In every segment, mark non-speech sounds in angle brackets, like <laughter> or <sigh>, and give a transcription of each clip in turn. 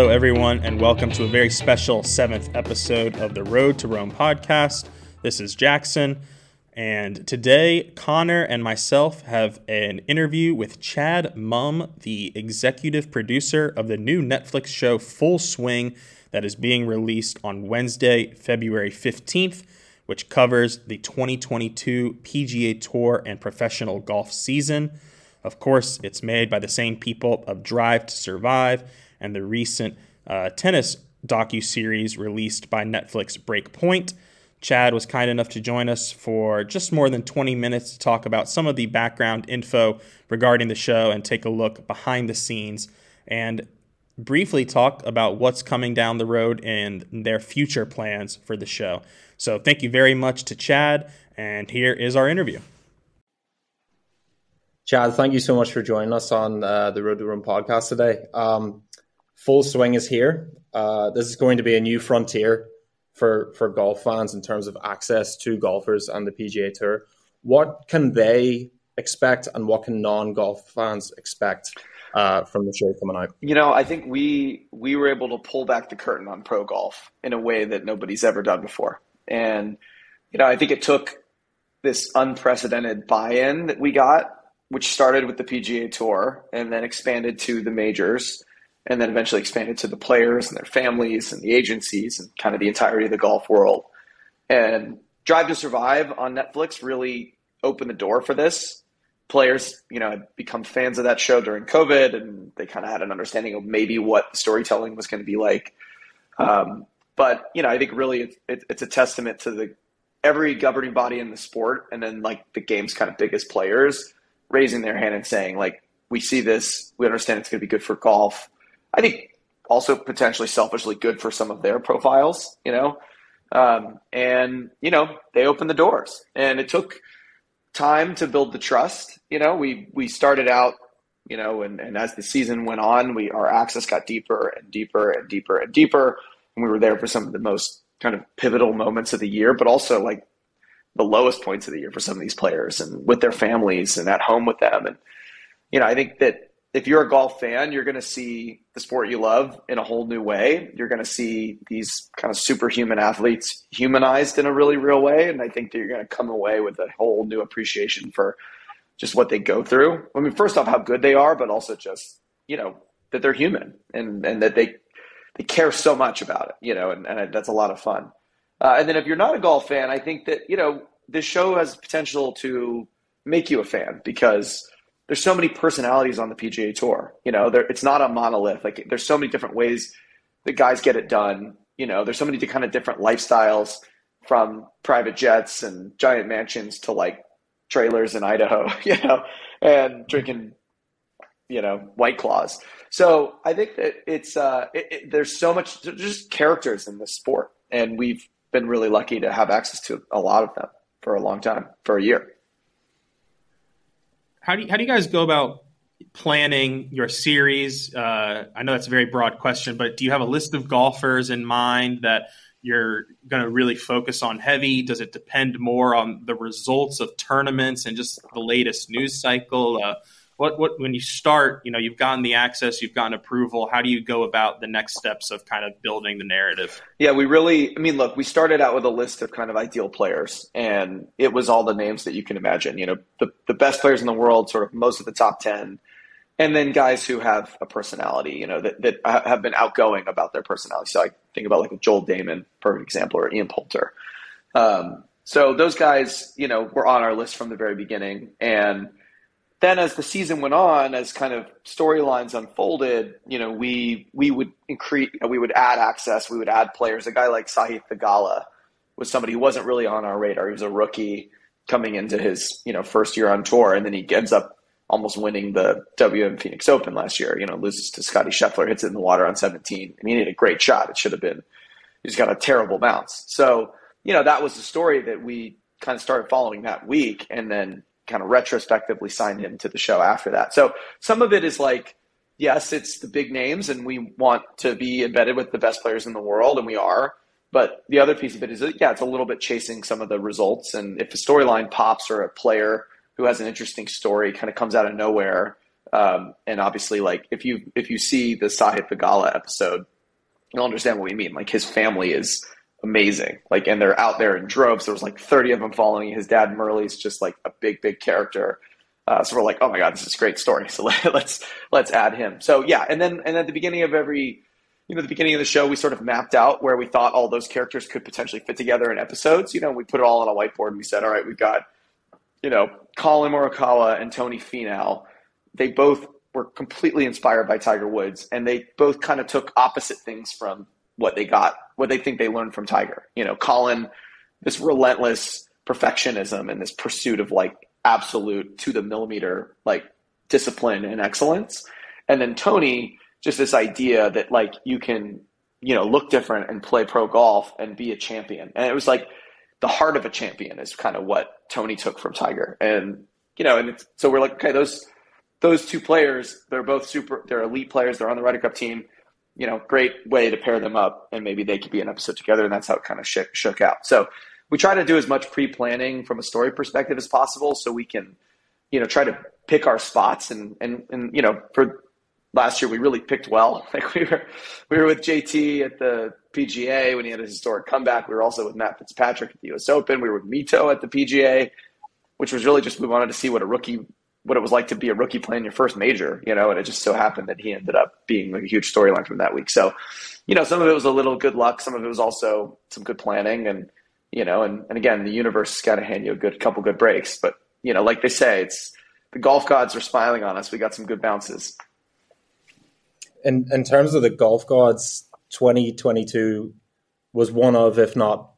Hello, everyone, and welcome to a very special seventh episode of the Road to Rome podcast. This is Jackson, and today Conor and myself have an interview with Chad Mumm, the executive producer of the new Netflix show Full Swing that is being released on Wednesday, February 15th, which covers the 2022 PGA Tour and professional golf season. Of course, it's made by the same people of Drive to Survive and the recent uh, tennis docu-series released by Netflix Break Point. Chad was kind enough to join us for just more than 20 minutes to talk about some of the background info regarding the show and take a look behind the scenes and briefly talk about what's coming down the road and their future plans for the show. So, thank you very much to Chad, and here is our interview. Chad, thank you so much for joining us on uh, the Road to Rome podcast today. Um, full swing is here. Uh, this is going to be a new frontier for for golf fans in terms of access to golfers and the PGA Tour. What can they expect, and what can non golf fans expect uh, from the show coming out? You know, I think we we were able to pull back the curtain on pro golf in a way that nobody's ever done before, and you know, I think it took this unprecedented buy-in that we got which started with the PGA Tour and then expanded to the majors and then eventually expanded to the players and their families and the agencies and kind of the entirety of the golf world. And Drive to Survive on Netflix really opened the door for this. Players, you know, had become fans of that show during COVID and they kind of had an understanding of maybe what storytelling was going to be like. Um, but, you know, I think really it, it, it's a testament to the every governing body in the sport and then like the game's kind of biggest players raising their hand and saying, like, we see this, we understand it's going to be good for golf. I think also potentially selfishly good for some of their profiles, you know. Um, and you know they opened the doors, and it took time to build the trust. You know, we we started out, you know, and, and as the season went on, we our access got deeper and deeper and deeper and deeper, and we were there for some of the most kind of pivotal moments of the year, but also like the lowest points of the year for some of these players and with their families and at home with them. And, you know, I think that if you're a golf fan, you're going to see the sport you love in a whole new way. You're going to see these kind of superhuman athletes humanized in a really real way. And I think that you're going to come away with a whole new appreciation for just what they go through. I mean, first off, how good they are, but also just, you know, that they're human and, and that they, they care so much about it, you know, and, and that's a lot of fun. Uh, and then if you're not a golf fan, I think that, you know, this show has potential to make you a fan because there's so many personalities on the PGA Tour. You know, there, it's not a monolith. Like there's so many different ways that guys get it done. You know, there's so many kind of different lifestyles from private jets and giant mansions to like trailers in Idaho, <laughs> you know, and drinking, you know, white claws. So I think that it's uh, it, it, there's so much just characters in this sport, and we've been really lucky to have access to a lot of them for a long time, for a year. How do you, how do you guys go about planning your series? Uh, I know that's a very broad question, but do you have a list of golfers in mind that you're going to really focus on heavy? Does it depend more on the results of tournaments and just the latest news cycle? Uh, what what when you start, you know, you've gotten the access, you've gotten approval. How do you go about the next steps of kind of building the narrative? Yeah, we really. I mean, look, we started out with a list of kind of ideal players, and it was all the names that you can imagine. You know, the the best players in the world, sort of most of the top ten, and then guys who have a personality. You know, that that have been outgoing about their personality. So I think about like a Joel Dahmen, perfect example, or Ian Poulter. Um, so those guys, you know, were on our list from the very beginning, and then as the season went on, as kind of storylines unfolded, you know, we we would increase, we would add access, we would add players. A guy like Sahith Theegala was somebody who wasn't really on our radar. He was a rookie coming into his you know first year on tour, and then he ends up almost winning the WM Phoenix Open last year. You know, loses to Scotty Scheffler, hits it in the water on 17. I mean, he had a great shot. It should have been. He's got a terrible bounce. So you know, that was the story that we kind of started following that week, and then kind of retrospectively signed him to the show after that. So some of it is like, yes, it's the big names and we want to be embedded with the best players in the world, and we are. But the other piece of it is, yeah, it's a little bit chasing some of the results. And if a storyline pops or a player who has an interesting story kind of comes out of nowhere, Um, and obviously, like if you if you see the Sahith Theegala episode, you'll understand what we mean. Like his family is amazing. Like, and they're out there in droves. There was like 30 of them following. His dad Murali's just like a big, big character. Uh, so we're like, oh my god, this is a great story. <laughs> So let, let's let's add him. So yeah, and then and at the beginning of every, you know, the beginning of the show, we sort of mapped out where we thought all those characters could potentially fit together in episodes. You know, we put it all on a whiteboard and we said, all right, we've got, you know, Collin Morikawa and Tony Finau. They both were completely inspired by Tiger Woods, and they both kind of took opposite things from what they got, what they think they learned from Tiger. You know, Collin, this relentless perfectionism and this pursuit of like absolute to the millimeter like discipline and excellence. And then Tony, just this idea that like you can, you know, look different and play pro golf and be a champion. And it was like the heart of a champion is kind of what Tony took from Tiger. And, you know, and so we're like, okay, those those two players, they're both super they're elite players, they're on the Ryder Cup team you know, great way to pair them up, and maybe they could be an episode together, and that's how it kind of shook, shook out. So we try to do as much pre-planning from a story perspective as possible, so we can, you know, try to pick our spots, and and and you know, for last year we really picked well. <laughs> Like we were we were with JT at the PGA when he had a historic comeback. We were also with Matt Fitzpatrick at the U.S. Open. We were with Mito at the PGA, which was really just we wanted to see what a rookie what it was like to be a rookie playing your first major, you know, and it just so happened that he ended up being a huge storyline from that week. So, you know, some of it was a little good luck, some of it was also some good planning and you know, and, and again, the universe has got to hand you a good couple good breaks. But, you know, like they say, it's the golf gods are smiling on us. We got some good bounces. In in terms of the golf gods, 2022 was one of, if not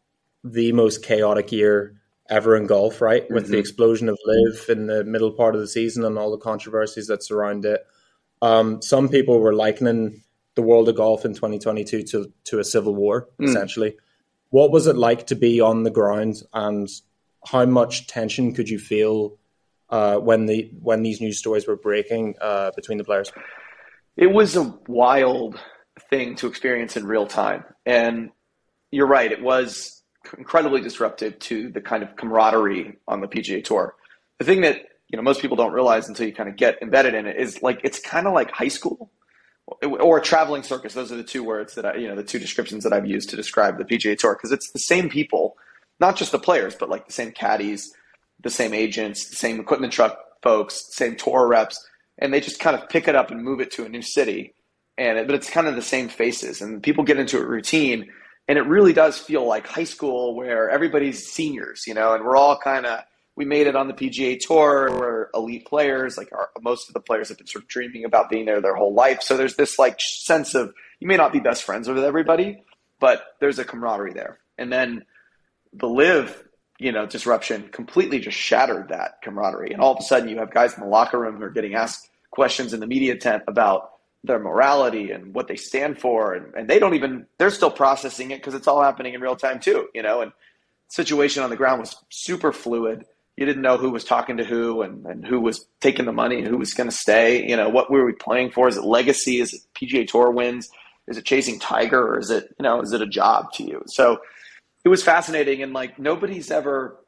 the most chaotic year ever in golf, right? With mm-hmm. the explosion of LIV in the middle part of the season and all the controversies that surround it. Um, some people were likening the world of golf in 2022 to, to a civil war, mm. essentially. What was it like to be on the ground, and how much tension could you feel uh, when the when these news stories were breaking uh, between the players? It was a wild thing to experience in real time, and you're right. It was incredibly disruptive to the kind of camaraderie on the PGA Tour. The thing that you know most people don't realize until you kind of get embedded in it is like it's kind of like high school or a traveling circus. Those are the two words that I, you know, the two descriptions that I've used to describe the PGA Tour because it's the same people, not just the players, but like the same caddies, the same agents, the same equipment truck folks, same tour reps, and they just kind of pick it up and move it to a new city. And it, but it's kind of the same faces, and people get into a routine and it really does feel like high school where everybody's seniors, you know, and we're all kind of we made it on the PGA Tour. We're elite players. Like our, most of the players have been sort of dreaming about being there their whole life. So there's this like sense of you may not be best friends with everybody, but there's a camaraderie there. And then the LIV, you know, disruption completely just shattered that camaraderie. And all of a sudden, you have guys in the locker room who are getting asked questions in the media tent about their morality and what they stand for and, and they don't even they're still processing it because it's all happening in real time too you know? And situation on the ground was super fluid. You didn't know who was talking to who and, and who was taking the money and who was going to stay you know? What were we playing for? Is it legacy? Is it pga tour wins? Is it chasing tiger? Or is it you know is it a job to you? So it was fascinating and like nobody's ever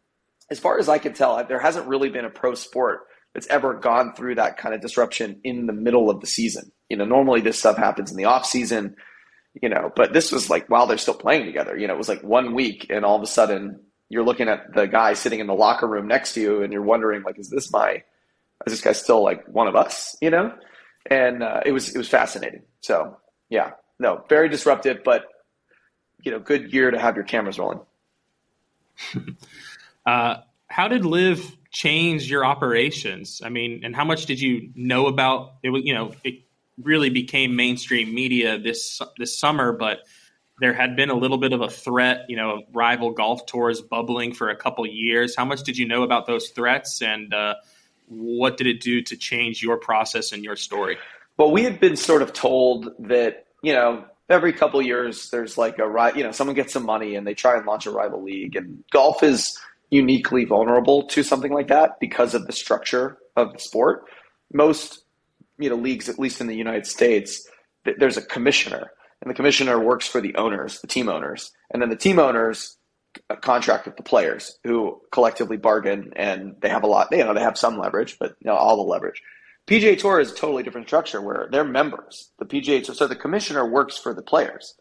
as far as i can tell there hasn't really been a pro sport that's ever gone through that kind of disruption in the middle of the season. You know, normally this stuff happens in the off season, you know, but this was like while they're still playing together. You know, it was like one week and all of a sudden you're looking at the guy sitting in the locker room next to you and you're wondering like, is this my, is this guy still like one of us? You know, and uh, it was it was fascinating. So yeah, no, very disruptive, but you know, good year to have your cameras rolling. <laughs> uh, how did LIV change your operations? I mean, and how much did you know about it? Was you know it really became mainstream media this this summer, but there had been a little bit of a threat, you know, rival golf tours bubbling for a couple years. How much did you know about those threats, and uh, what did it do to change your process and your story? Well, we had been sort of told that you know every couple years there's like a right, you know someone gets some money and they try and launch a rival league, and golf is uniquely vulnerable to something like that because of the structure of the sport. Most you know leagues, at least in the United States, there's a commissioner, and the commissioner works for the owners, the team owners, and then the team owners contract with the players who collectively bargain, and they have a lot. You know, they have some leverage, but you know, all the leverage. PGA Tour is a totally different structure where they're members. The PGA Tour, so the commissioner works for the players,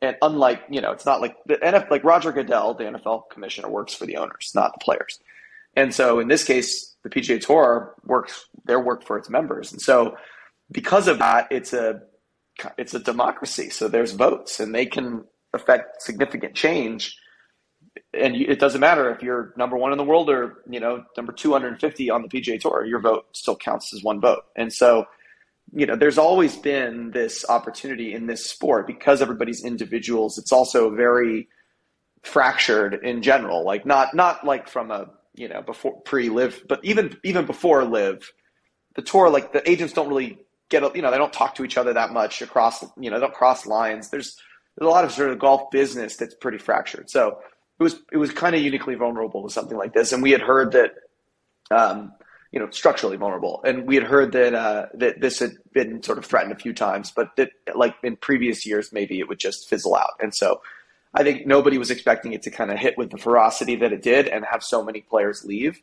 and unlike you know, it's not like the like Roger Goodell, the NFL commissioner, works for the owners, not the players. And so in this case, the PGA Tour works their work for its members, and so because of that, it's a it's a democracy. So there's votes, and they can affect significant change and it doesn't matter if you're number one in the world or you know number 250 on the PGA Tour, your vote still counts as one vote. And so, you know, there's always been this opportunity in this sport because everybody's individuals. It's also very fractured in general. Like not not like from a you know before pre LIV, but even even before LIV, the tour like the agents don't really get you know they don't talk to each other that much across you know they don't cross lines. There's there's a lot of sort of golf business that's pretty fractured. So it was it was kind of uniquely vulnerable to something like this, and we had heard that, um, you know, structurally vulnerable, and we had heard that uh, that this had been sort of threatened a few times, but that like in previous years, maybe it would just fizzle out, and so. I think nobody was expecting it to kind of hit with the ferocity that it did and have so many players leave.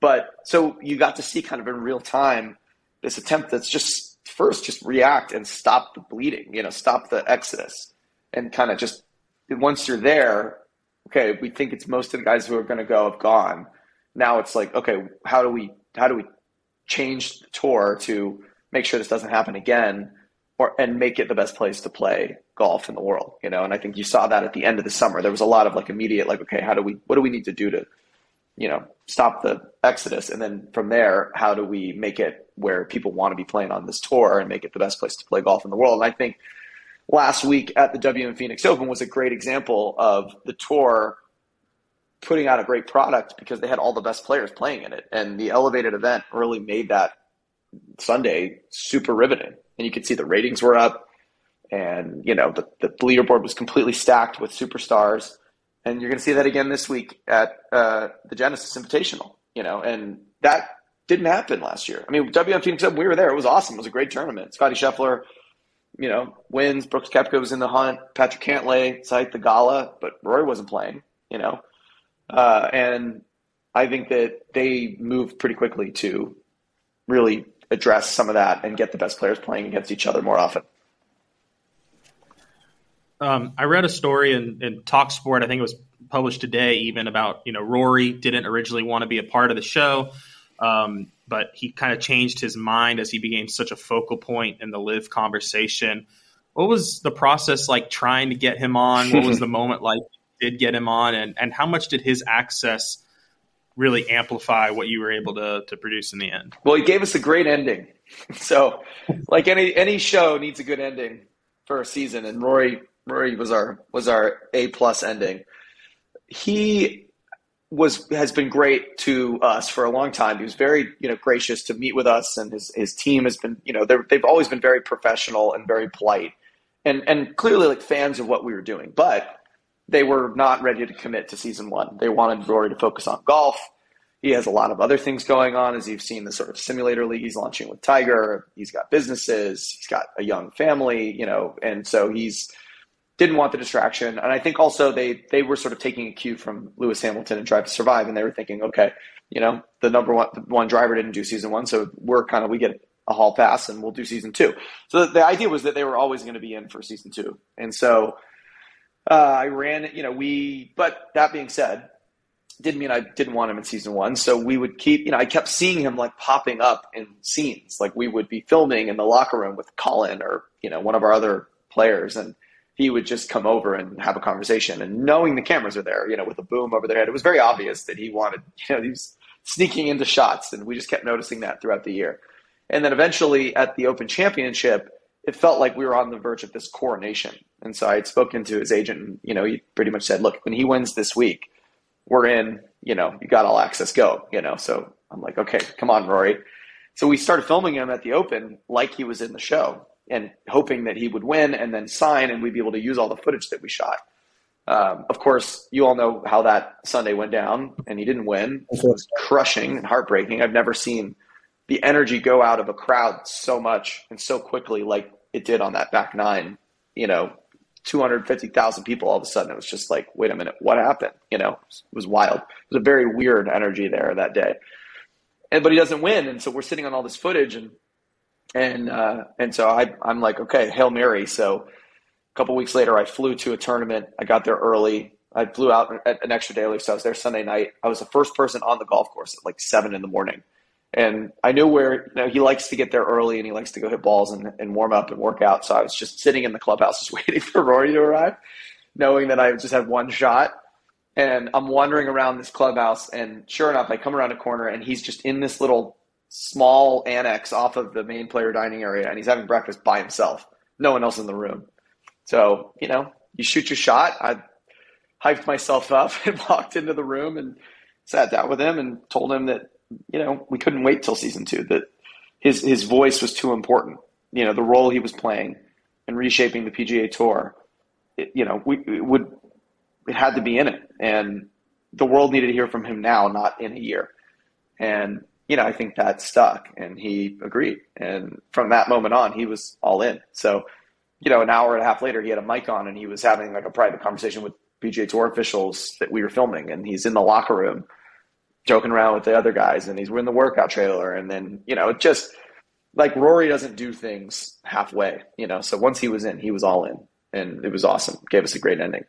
But so you got to see kind of in real time this attempt that's just first just react and stop the bleeding, you know, stop the exodus and kind of just once you're there, okay, we think it's most of the guys who are going to go have gone. Now it's like, okay, how do we how do we change the tour to make sure this doesn't happen again, or and make it the best place to play golf in the world? You know, and I think you saw that at the end of the summer. There was a lot of like immediate, like, okay, how do we what do we need to do to you know stop the exodus, and then from there, how do we make it where people want to be playing on this tour and make it the best place to play golf in the world? And I think last week at the WM Phoenix Open was a great example of the tour putting out a great product because they had all the best players playing in it. And the elevated event really made that Sunday super riveting. And you could see the ratings were up and, you know, the, the leaderboard was completely stacked with superstars. And you're going to see that again this week at uh, the Genesis Invitational, you know, and that didn't happen last year. I mean, WM Phoenix we were there. It was awesome. It was a great tournament. Scotty Scheffler you know, wins. Brooks Koepka was in the hunt. Patrick Cantlay, Theegala but Rory wasn't playing, you know. Uh, and I think that they moved pretty quickly to really address some of that and get the best players playing against each other more often. Um, I read a story in, in Talk Sport, I think it was published today, even about, you know, Rory didn't originally want to be a part of the show. Um, but he kind of changed his mind as he became such a focal point in the LIV conversation. What was the process like trying to get him on? What was the <laughs> moment like did get him on and, and how much did his access really amplify what you were able to, to produce in the end? Well, he gave us a great ending. <laughs> So like any any show needs a good ending for a season and Rory Rory was our was our A plus ending. He was has been great to us for a long time. He was very you know gracious to meet with us, and his his team has been you know they've always been very professional and very polite, and and clearly like fans of what we were doing. But they were not ready to commit to season one. They wanted Rory to focus on golf. He has a lot of other things going on, as you've seen the sort of simulator league he's launching with Tiger. He's got businesses. He's got a young family, you know, and so he's didn't want the distraction. And I think also they they were sort of taking a cue from Lewis Hamilton and Drive to Survive, and they were thinking, okay, you know, the number one one driver didn't do season one, so we're kind of we get a hall pass and we'll do season two. So the idea was that they were always going to be in for season two, and so uh, I ran. You know, we. But that being said, didn't mean I didn't want him in season one. So we would keep, you know, I kept seeing him like popping up in scenes. Like we would be filming in the locker room with Collin or, you know, one of our other players. And he would just come over and have a conversation. And knowing the cameras are there, you know, with a boom over their head, it was very obvious that he wanted, <laughs> you know, he was sneaking into shots. And we just kept noticing that throughout the year. And then eventually at the Open Championship, it felt like we were on the verge of this coronation. And so I had spoken to his agent, and, you know, he pretty much said, look, when he wins this week, we're in, you know, you got all access, go, you know. So I'm like, okay, come on, Rory. So we started filming him at the Open like he was in the show and hoping that he would win and then sign, and we'd be able to use all the footage that we shot. Um, of course, you all know how that Sunday went down, and he didn't win. It was crushing and heartbreaking. I've never seen the energy go out of a crowd so much and so quickly like it did on that back nine. You know, 250,000 people all of a sudden. It was just like, wait a minute, what happened? You know, it was wild. It was a very weird energy there that day. And, but he doesn't win. And so we're sitting on all this footage and and uh, and so I I'm like okay hail mary. So a couple weeks later, I flew to a tournament. I got there early. I flew out an extra day early, so I was there Sunday night. I was the first person on the golf course at like seven in the morning. And I knew where you know, he likes to get there early and he likes to go hit balls and, and warm up and work out. So I was just sitting in the clubhouse <laughs> just waiting for Rory to arrive, knowing that I just had one shot. And I'm wandering around this clubhouse, and sure enough, I come around a corner and he's just in this little small annex off of the main player dining area and he's having breakfast by himself. No one else in the room. So, you know, you shoot your shot. I hyped myself up <laughs> and walked into the room and sat down with him and told him that you know, we couldn't wait till season two. That his his voice was too important. You know, the role he was playing and reshaping the PGA Tour. It, you know, we it would it had to be in it, and the world needed to hear from him now, not in a year. And you know, I think that stuck, and he agreed. And from that moment on, he was all in. So, you know, an hour and a half later, he had a mic on, and he was having like a private conversation with PGA Tour officials that we were filming, and he's in the locker room joking around with the other guys and he's in the workout trailer and then you know just like Rory doesn't do things halfway you know so once he was in he was all in and it was awesome. Gave us a great ending.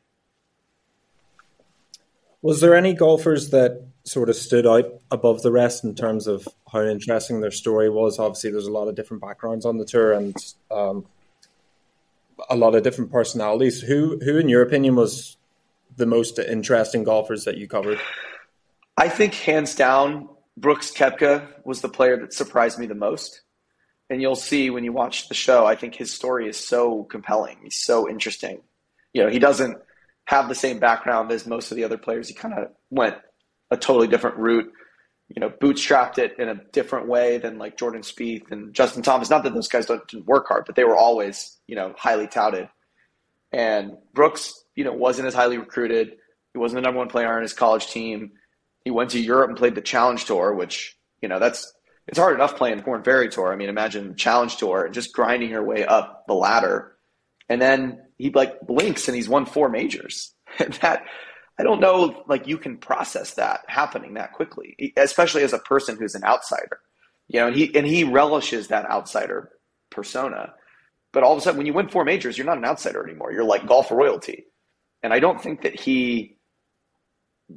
Was there any golfers that sort of stood out above the rest in terms of how interesting their story was? Obviously there's a lot of different backgrounds on the tour and um, a lot of different personalities. Who who in your opinion was the most interesting golfers that you covered I think hands down, Brooks Koepka was the player that surprised me the most. And you'll see when you watch the show, I think his story is so compelling. He's so interesting. You know, he doesn't have the same background as most of the other players. He kind of went a totally different route. You know, bootstrapped it in a different way than like Jordan Spieth and Justin Thomas. Not that those guys don't, didn't work hard, but they were always, you know, highly touted. And Brooks, you know, wasn't as highly recruited. He wasn't the number one player on his college team he went to Europe and played the Challenge Tour, which you know that's it's hard enough playing the Ferry Tour. I mean, imagine Challenge Tour and just grinding your way up the ladder, and then he like blinks and he's won four majors. <laughs> That I don't know, like you can process that happening that quickly, especially as a person who's an outsider. You know, and he and he relishes that outsider persona. But all of a sudden, when you win four majors, you're not an outsider anymore. You're like golf royalty. And I don't think that he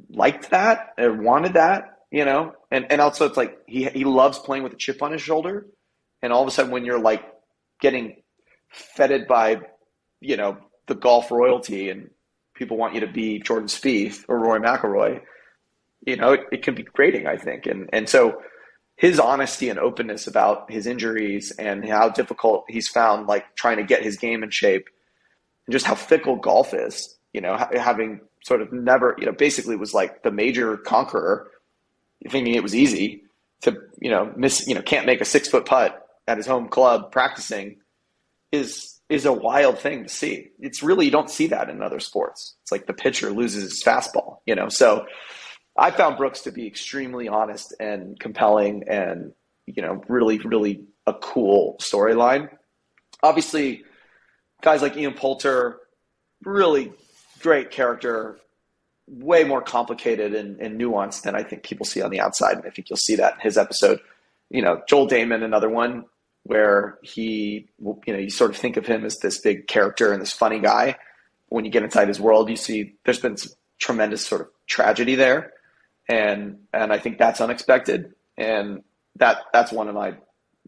liked that or wanted that, you know? And and also it's like he he loves playing with a chip on his shoulder. And all of a sudden when you're like getting feted by, you know, the golf royalty and people want you to be Jordan Spieth or Rory McIlroy, you know, it, it can be grating, I think. And and so his honesty and openness about his injuries and how difficult he's found like trying to get his game in shape and just how fickle golf is, you know, having sort of never, you know, basically was like the major conqueror, thinking it was easy to, you know, miss, you know, can't make a six foot putt at his home club practicing is is a wild thing to see. It's really you don't see that in other sports. It's like the pitcher loses his fastball, you know. So I found Brooks to be extremely honest and compelling and, you know, really, really a cool storyline. Obviously, guys like Ian Poulter, really great character, way more complicated and, and, nuanced than I think people see on the outside. And I think you'll see that in his episode. You know, Joel Dahmen, another one where he, you know, you sort of think of him as this big character and this funny guy. When you get inside his world, you see there's been some tremendous sort of tragedy there, and and I think that's unexpected, and that that's one of my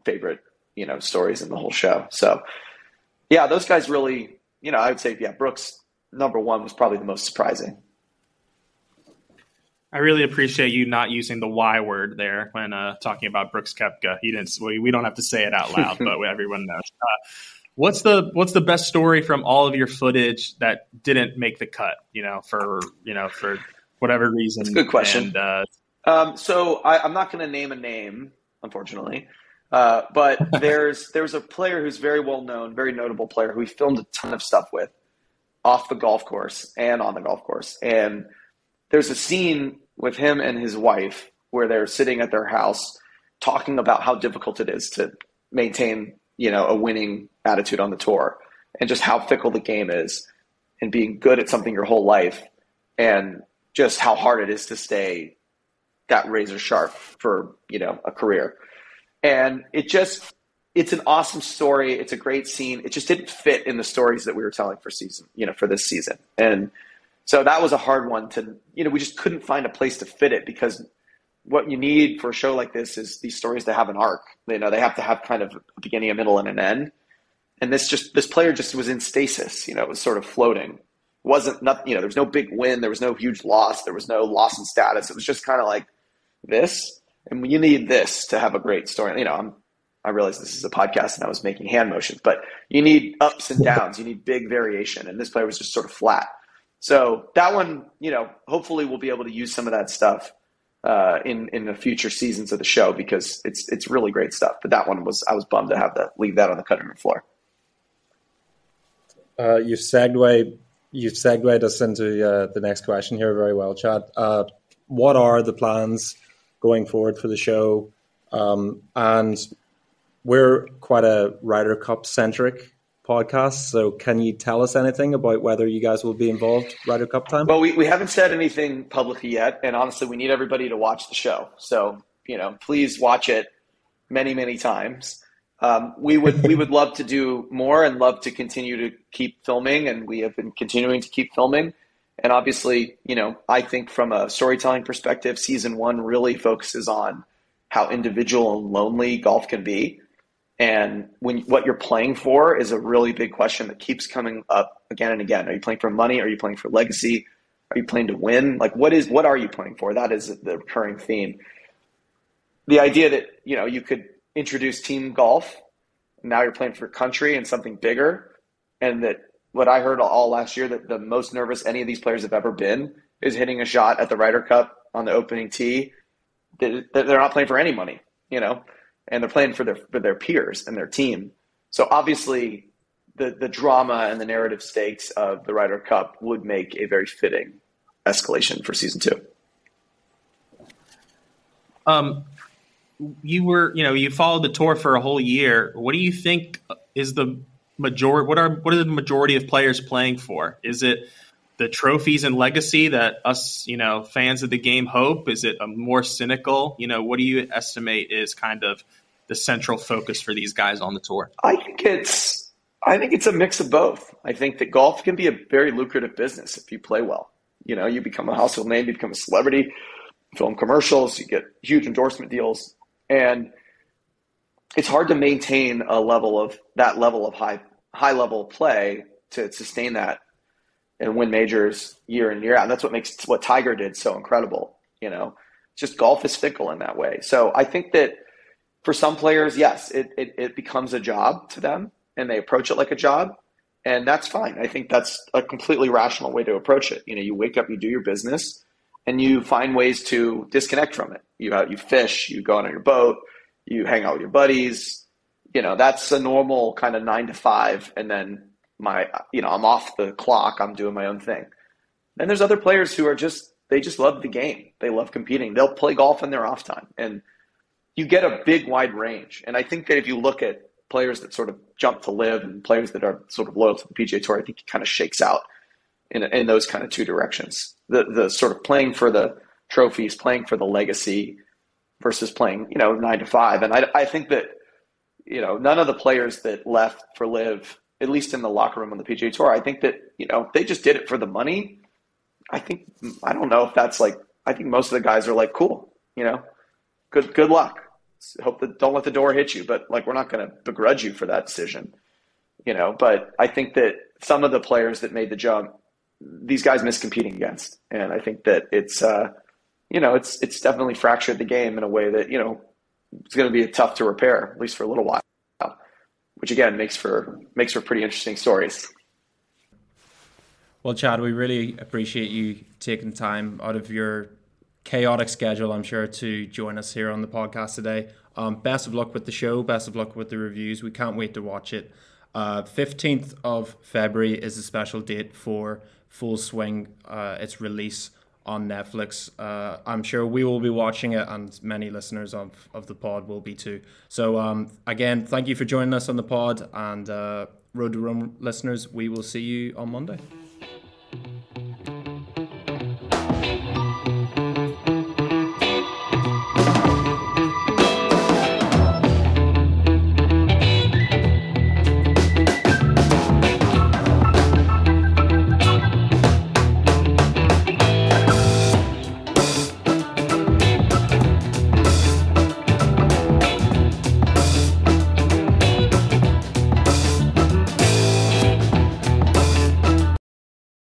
favorite you know stories in the whole show. So, yeah, those guys really, you know, I would say, yeah, Brooks number one was probably the most surprising. I really appreciate you not using the Y word there when uh, talking about Brooks Koepka. He didn't. We, we don't have to say it out loud, but everyone knows. Uh, what's the What's the best story from all of your footage that didn't make the cut? You know, for you know for whatever reason. That's a good question. And, uh, um, so I, am not going to name a name, unfortunately. Uh, but there's there's a player who's very well known, very notable player who we filmed a ton of stuff with off the golf course and on the golf course. And there's a scene with him and his wife where they're sitting at their house talking about how difficult it is to maintain, you know, a winning attitude on the tour and just how fickle the game is and being good at something your whole life and just how hard it is to stay that razor sharp for, you know, a career. And it just it's an awesome story. It's a great scene. It just didn't fit in the stories that we were telling for season, you know, for this season. And so that was a hard one to, you know, we just couldn't find a place to fit it because what you need for a show like this is these stories to have an arc. You know, they have to have kind of a beginning, a middle, and an end. And this just this player just was in stasis. You know, it was sort of floating. Wasn't nothing. You know, there was no big win. There was no huge loss. There was no loss in status. It was just kind of like this. And you need this to have a great story. You know, I'm, I realize this is a podcast and I was making hand motions, but you need ups and downs. You need big variation. And this player was just sort of flat. So that one, you know, hopefully we'll be able to use some of that stuff uh, in in the future seasons of the show because it's it's really great stuff. But that one was I was bummed to have to leave that on the cutting room floor. Uh, you've segued you've segued us into uh, the next question here very well, Chad. Uh, what are the plans going forward for the show? Um, and we're quite a Ryder Cup centric podcast. So, can you tell us anything about whether you guys will be involved Ryder Cup time? Well, we, we haven't said anything publicly yet, and honestly, we need everybody to watch the show. So, you know, please watch it many, many times. Um, we would we would love to do more and love to continue to keep filming, and we have been continuing to keep filming. And obviously, you know, I think from a storytelling perspective, season one really focuses on how individual and lonely golf can be and when what you're playing for is a really big question that keeps coming up again and again. Are you playing for money? Are you playing for legacy? Are you playing to win? Like what is what are you playing for? That is the recurring theme. The idea that, you know, you could introduce team golf, now you're playing for country and something bigger, and that what I heard all last year that the most nervous any of these players have ever been is hitting a shot at the Ryder Cup on the opening tee. They're not playing for any money, you know and they're playing for their for their peers and their team. So obviously, the the drama and the narrative stakes of the Ryder Cup would make a very fitting escalation for season two. Um, you were you know you followed the tour for a whole year. What do you think is the majority? What are what are the majority of players playing for? Is it the trophies and legacy that us, you know, fans of the game hope? Is it a more cynical? You know, what do you estimate is kind of the central focus for these guys on the tour? I think it's I think it's a mix of both. I think that golf can be a very lucrative business if you play well. You know, you become a household name, you become a celebrity, film commercials, you get huge endorsement deals, and it's hard to maintain a level of that level of high high level play to sustain that and win majors year in year out. And that's what makes what Tiger did so incredible. You know, just golf is fickle in that way. So I think that for some players, yes, it, it, it becomes a job to them and they approach it like a job. And that's fine. I think that's a completely rational way to approach it. You know, you wake up, you do your business, and you find ways to disconnect from it. You uh, you fish, you go out on your boat, you hang out with your buddies. You know, that's a normal kind of nine to five, and then my you know I'm off the clock. I'm doing my own thing. Then there's other players who are just they just love the game. They love competing. They'll play golf in their off time, and you get a big wide range. And I think that if you look at players that sort of jump to LIV and players that are sort of loyal to the PGA Tour, I think it kind of shakes out in, in those kind of two directions. The the sort of playing for the trophies, playing for the legacy versus playing, you know, nine to five. And I, I think that, you know, none of the players that left for LIV, at least in the locker room on the PGA Tour, I think that, you know, they just did it for the money. I think, I don't know if that's like, I think most of the guys are like, cool, you know, good good luck. Hope that don't let the door hit you, but like we're not going to begrudge you for that decision, you know. But I think that some of the players that made the jump, these guys miss competing against, and I think that it's uh, you know it's it's definitely fractured the game in a way that you know it's going to be tough to repair at least for a little while, which again makes for makes for pretty interesting stories. Well, Chad, we really appreciate you taking time out of your chaotic schedule, I'm sure, to join us here on the podcast today. Um, best of luck with the show. Best of luck with the reviews. We can't wait to watch it. Uh, 15th of February is a special date for Full Swing, uh, its release on Netflix. Uh, I'm sure we will be watching it, and many listeners of, of the pod will be too. So, um, again, thank you for joining us on the pod, and uh, Road to Rome listeners, we will see you on Monday.